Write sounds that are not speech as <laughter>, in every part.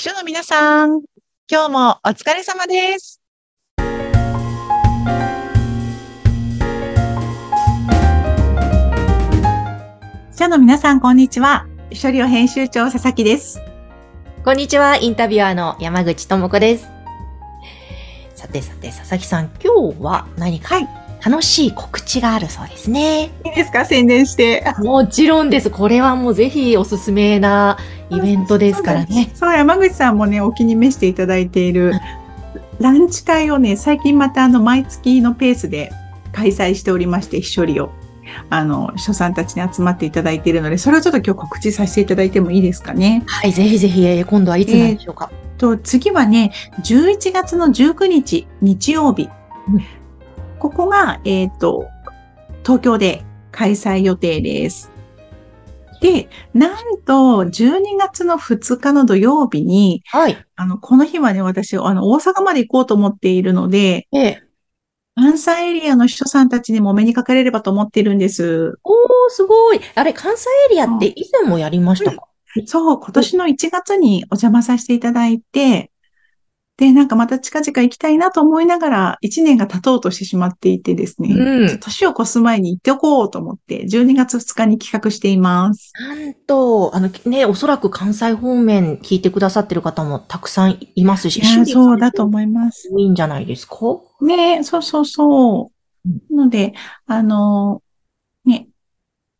秘書の皆さん、今日もお疲れ様です。秘書の皆さん、こんにちは。秘書寮編集長、佐々木です。こんにちは、インタビュアーの山口智子です。さてさて、佐々木さん、今日は何かはい楽しい告知があるそうですね。いいですか？宣伝して。もちろんです。これはもうぜひおすすめなイベントですからね。そう、山口さんもね、お気に召していただいている、ランチ会をね、最近またあの、毎月のペースで開催しておりまして、秘書理を。あの、秘書さんたちに集まっていただいているので、それをちょっと今日告知させていただいてもいいですかね。はい、ぜひぜひ、えー今度はいつなんでしょうか。と、次はね、11月の19日、日曜日。うんここが、えっ、と、東京で開催予定です。で、なんと、12月の2日の土曜日に、はい。ああの、この日はね、私、あの、大阪まで行こうと思っているので、ええ関西エリアの秘書さんたちにもお目にかかれればと思っているんです。おー、すごい。あれ、関西エリアって以前もやりましたか、そう、今年の1月にお邪魔させていただいて、で、なんかまた近々行きたいなと思いながら、1年が経とうとしてしまっていてですね、うん年を越す前に行っておこうと思って、12月2日に企画しています。なんと、あのね、おそらく関西方面聞いてくださってる方もたくさんいますし、そうだと思います。いいんじゃないですか？ねそうそうそう。ので、あの、ね、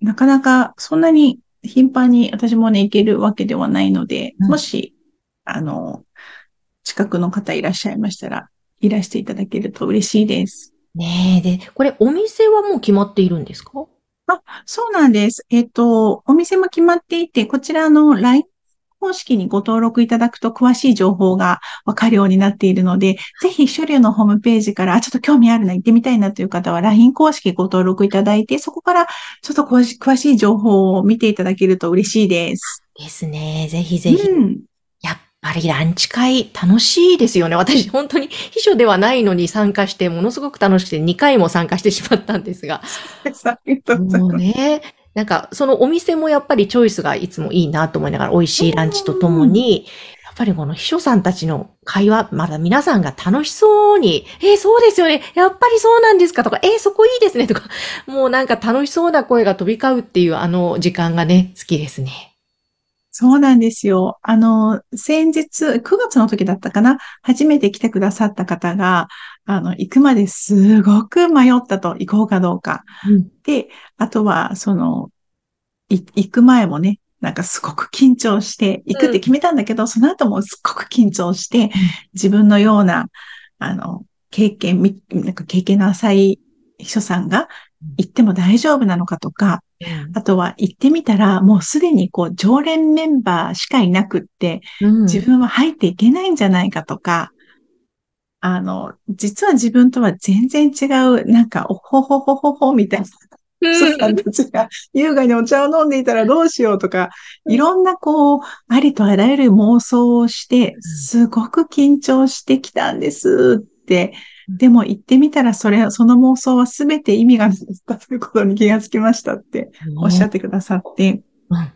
なかなかそんなに頻繁に私もね、行けるわけではないので、うんもし、あの、近くの方いらっしゃいましたら、いらしていただけると嬉しいです。ねえ、で、これお店はもう決まっているんですか？そうなんです。えっ、と、お店も決まっていて、こちらの LINE 公式にご登録いただくと詳しい情報がわかるようになっているので、ぜひ、書流のホームページから、あちょっと興味あるな、行ってみたいなという方は LINE 公式ご登録いただいて、そこからちょっと詳し詳しい情報を見ていただけると嬉しいです。ですね。ぜひぜひ。うん。やっぱりランチ会楽しいですよね。私、本当に秘書ではないのに参加して、ものすごく楽しくて2回も参加してしまったんですが。ありがとうございもう。ね、なんか、そのお店もやっぱりチョイスがいつもいいなと思いながら、美味しいランチとともに、やっぱりこの秘書さんたちの会話、まだ皆さんが楽しそうに、えーそうですよね。やっぱりそうなんですか？とか、えーそこいいですねとか、もうなんか楽しそうな声が飛び交うっていうあの時間がね、好きですね。そうなんですよ。あの、先日、9月の時だったかな？初めて来てくださった方が、あの、行くまですごく迷ったと、行こうかどうか。で、あとは、その、い行く前もね、なんかすごく緊張して、行くって決めたんだけど、その後もすっごく緊張して、自分のような、あの、経験、みなんか経験の浅い秘書さんが行っても大丈夫なのかとか、あとは行ってみたら、もうすでにこう、常連メンバーしかいなくって、うん。自分は入っていけないんじゃないかとか、あの、実は自分とは全然違う、なんか、おほほほほほみたいな人さんたちが優雅にお茶を飲んでいたらどうしようとか、いろんなこう、ありとあらゆる妄想をして、すごく緊張してきたんですって。でも行ってみたら、それ、その妄想は全て意味がなかったということに気がつきましたっておっしゃってくださって。うん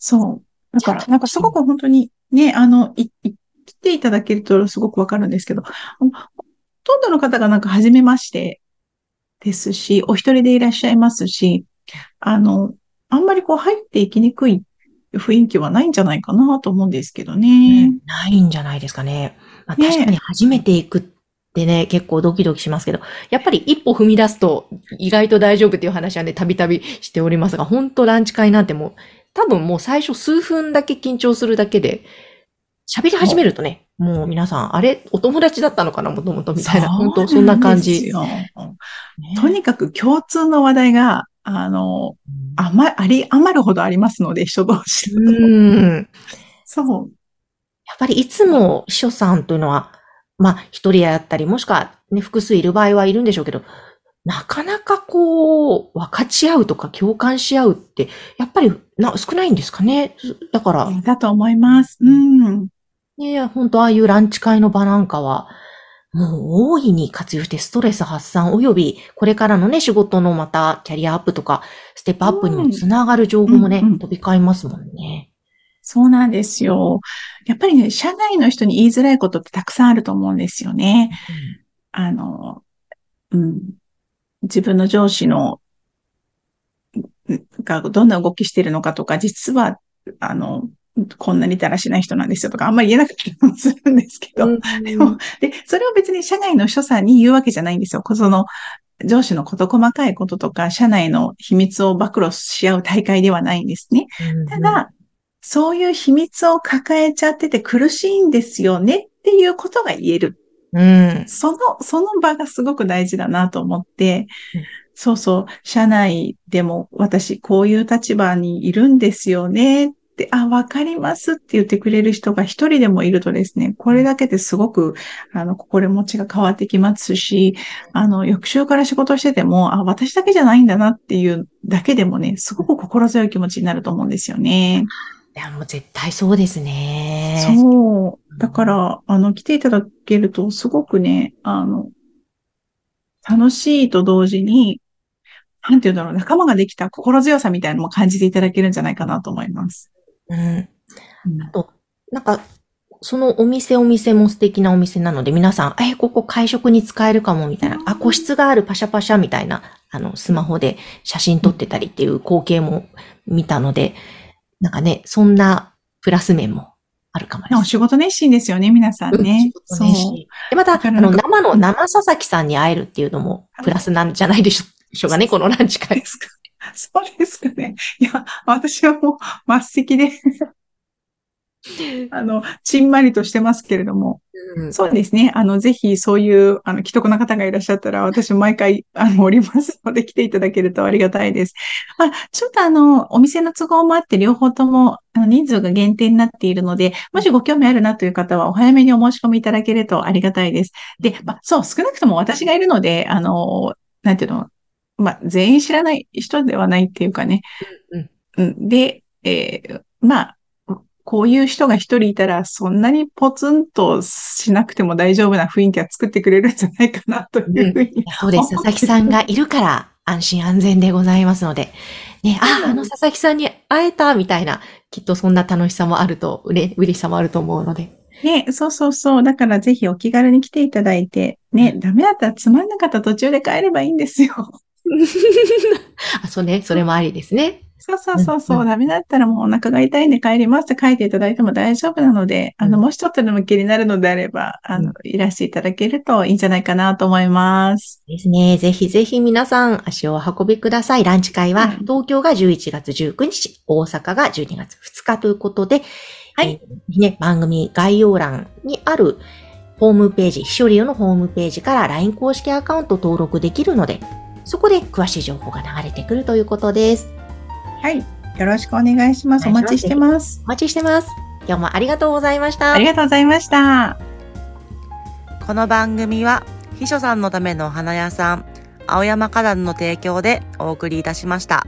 そう。だから、なんかすごく本当にね、あの、い、い来ていただけるとすごくわかるんですけど、ほとんどの方がなんか初めましてですし、お一人でいらっしゃいますし、あの、あんまりこう入っていきにくい雰囲気はないんじゃないかなと思うんですけどね。ないんじゃないですかね。まあ、確かに初めて行くってね、結構ドキドキしますけど、やっぱり一歩踏み出すと意外と大丈夫っていう話はね、たびたびしておりますが、本当ランチ会なんてもう、多分もう最初数分だけ緊張するだけで、喋り始めるとね、もう皆さん、あれ、お友達だったのかな、もともとみたいな、本当そんな感じ。とにかく共通の話題が、あの、あま、あり、余るほどありますので、人同士だと。うん。そう。やっぱりいつも秘書さんというのは、まあ一人やったり、もしくはね、複数いる場合はいるんでしょうけど、なかなかこう、分かち合うとか共感し合うって、やっぱりな少ないんですかね？だから、だと思います。うん。ね、本当ああいうランチ会の場なんかは、もう大いに活用してストレス発散及び、これからのね、仕事のまたキャリアアップとか、ステップアップにもつながる情報もね、うんうん飛び交いますもんね。そうなんですよ。やっぱりね、社外の人に言いづらいことってたくさんあると思うんですよね。あの、うん。自分の上司の、がどんな動きしてるのかとか、実は、あの、こんなにだらしない人なんですよとか、あんまり言えなかったりもするんですけど、でも、で、それを別に社外の所さんに言うわけじゃないんですよ。その、上司のこと細かいこととか、社内の秘密を暴露し合う大会ではないんですね。ただ、そういう秘密を抱えちゃってて苦しいんですよねっていうことが言える。うん、その、その場がすごく大事だなと思って、そうそう、社内でも私こういう立場にいるんですよねって、あ、わかりますって言ってくれる人が一人でもいるとですね、これだけですごく、あの、心持ちが変わってきますし、あの、翌週から仕事してても、あ、私だけじゃないんだなっていうだけでもね、すごく心強い気持ちになると思うんですよね。いや、もう絶対そうですね。そう。だから、あの、来ていただけると、すごくね、あの、楽しいと同時に、なんて言うんだろう、仲間ができた心強さみたいなのも感じていただけるんじゃないかなと思います。うん。あと、なんか、そのお店お店も素敵なお店なので、皆さん、え、ここ会食に使えるかもみたいな、あ、個室があるパシャパシャみたいな、あの、スマホで写真撮ってたりっていう光景も見たので、なんかね、そんなプラス面もあるかもしれない。お仕事熱心ですよね、皆さんね。うん、そう。で、また、あの、生の生佐々木さんに会えるっていうのもプラスなんじゃないでしょうかね、このランチ会。そうですかね。いや、私はもう末席で <laughs> あの、ちんまりとしてますけれども。うん、そうですね。あの、ぜひそういう、あの、既得な方がいらっしゃったら、私毎回、あの、おりますので、来ていただけるとありがたいです。あ、ちょっとあの、お店の都合もあって、両方とも、あの、人数が限定になっているので、もしご興味あるなという方は、お早めにお申し込みいただけるとありがたいです。で、まあ、そう、少なくとも私がいるので、あの、なんていうの、まあ、全員知らない人ではないっていうかね。うん、うん。で、えー、まあ、こういう人が一人いたら、そんなにポツンとしなくても大丈夫な雰囲気は作ってくれるんじゃないかなというふうに、うん、そうです。佐々木さんがいるから安心安全でございますので。ね、あ、あの佐々木さんに会えたみたいな、きっとそんな楽しさもあると、うれ、嬉しさもあると思うので。ね、そうそうそう。だからぜひお気軽に来ていただいて、ね、ダメだったらつまんなかったら途中で帰ればいいんですよ。<laughs> あ、そうね、それもありですね。そうそうそうそう、ダメだったらもうお腹が痛いんで帰りますって書いていただいても大丈夫なので、あの、もしちょっとでも気になるのであれば、あの、いらしていただけるといいんじゃないかなと思います。ですね。ぜひぜひ皆さん足をお運びください。ランチ会は東京が11月19日、大阪が12月2日ということで、はい。えー、ね、番組概要欄にあるホームページ、ひしょりよのホームページから LINE 公式アカウント登録できるので、そこで詳しい情報が流れてくるということです。はい。よろしくお願いします。お待ちしてます。お待ちしてます。今日もありがとうございました。ありがとうございました。この番組は、秘書さんのためのお花屋さん、青山花壇の提供でお送りいたしました。